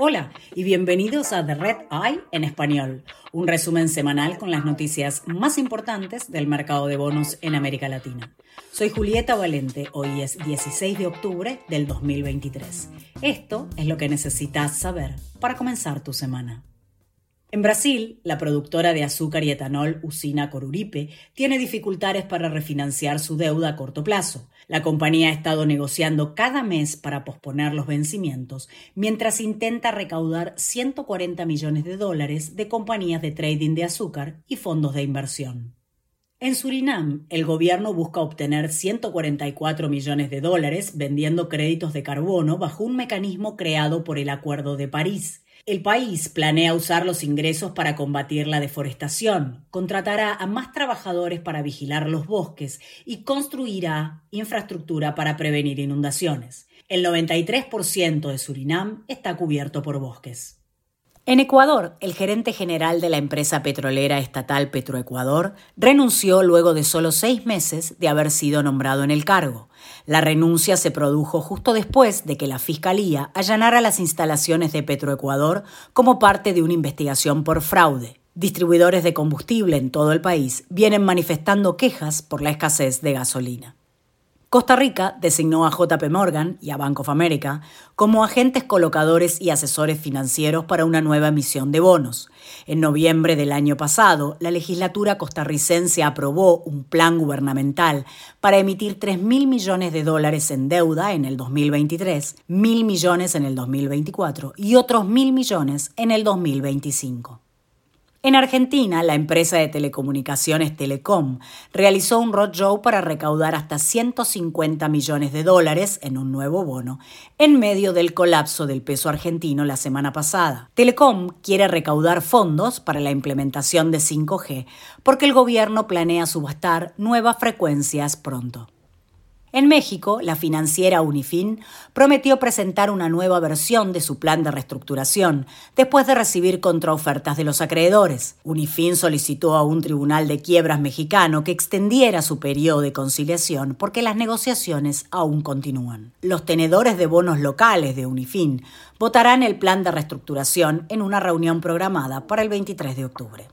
Hola y bienvenidos a The Red Eye en español, un resumen semanal con las noticias más importantes del mercado de bonos en América Latina. Soy Julieta Valente, hoy es 16 de octubre del 2023. Esto es lo que necesitas saber para comenzar tu semana. En Brasil, la productora de azúcar y etanol Usina Coruripe tiene dificultades para refinanciar su deuda a corto plazo. La compañía ha estado negociando cada mes para posponer los vencimientos, mientras intenta recaudar 140 millones de dólares de compañías de trading de azúcar y fondos de inversión. En Surinam, el gobierno busca obtener 144 millones de dólares vendiendo créditos de carbono bajo un mecanismo creado por el Acuerdo de París. El país planea usar los ingresos para combatir la deforestación, contratará a más trabajadores para vigilar los bosques y construirá infraestructura para prevenir inundaciones. El 93% de Surinam está cubierto por bosques. En Ecuador, el gerente general de la empresa petrolera estatal Petroecuador renunció luego de solo seis meses de haber sido nombrado en el cargo. La renuncia se produjo justo después de que la Fiscalía allanara las instalaciones de Petroecuador como parte de una investigación por fraude. Distribuidores de combustible en todo el país vienen manifestando quejas por la escasez de gasolina. Costa Rica designó a JP Morgan y a Bank of America como agentes colocadores y asesores financieros para una nueva emisión de bonos. En noviembre del año pasado, la legislatura costarricense aprobó un plan gubernamental para emitir 3 mil millones de dólares en deuda en el 2023, mil millones en el 2024 y otros mil millones en el 2025. En Argentina, la empresa de telecomunicaciones Telecom realizó un roadshow para recaudar hasta 150 millones de dólares en un nuevo bono, en medio del colapso del peso argentino la semana pasada. Telecom quiere recaudar fondos para la implementación de 5G porque el gobierno planea subastar nuevas frecuencias pronto. En México, la financiera Unifin prometió presentar una nueva versión de su plan de reestructuración después de recibir contraofertas de los acreedores. Unifin solicitó a un tribunal de quiebras mexicano que extendiera su periodo de conciliación porque las negociaciones aún continúan. Los tenedores de bonos locales de Unifin votarán el plan de reestructuración en una reunión programada para el 23 de octubre.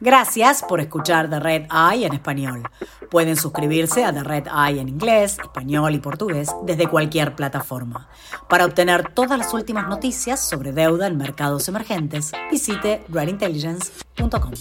Gracias por escuchar The Red Eye en español. Pueden suscribirse a The Red Eye en inglés, español y portugués desde cualquier plataforma. Para obtener todas las últimas noticias sobre deuda en mercados emergentes, visite redintelligence.com.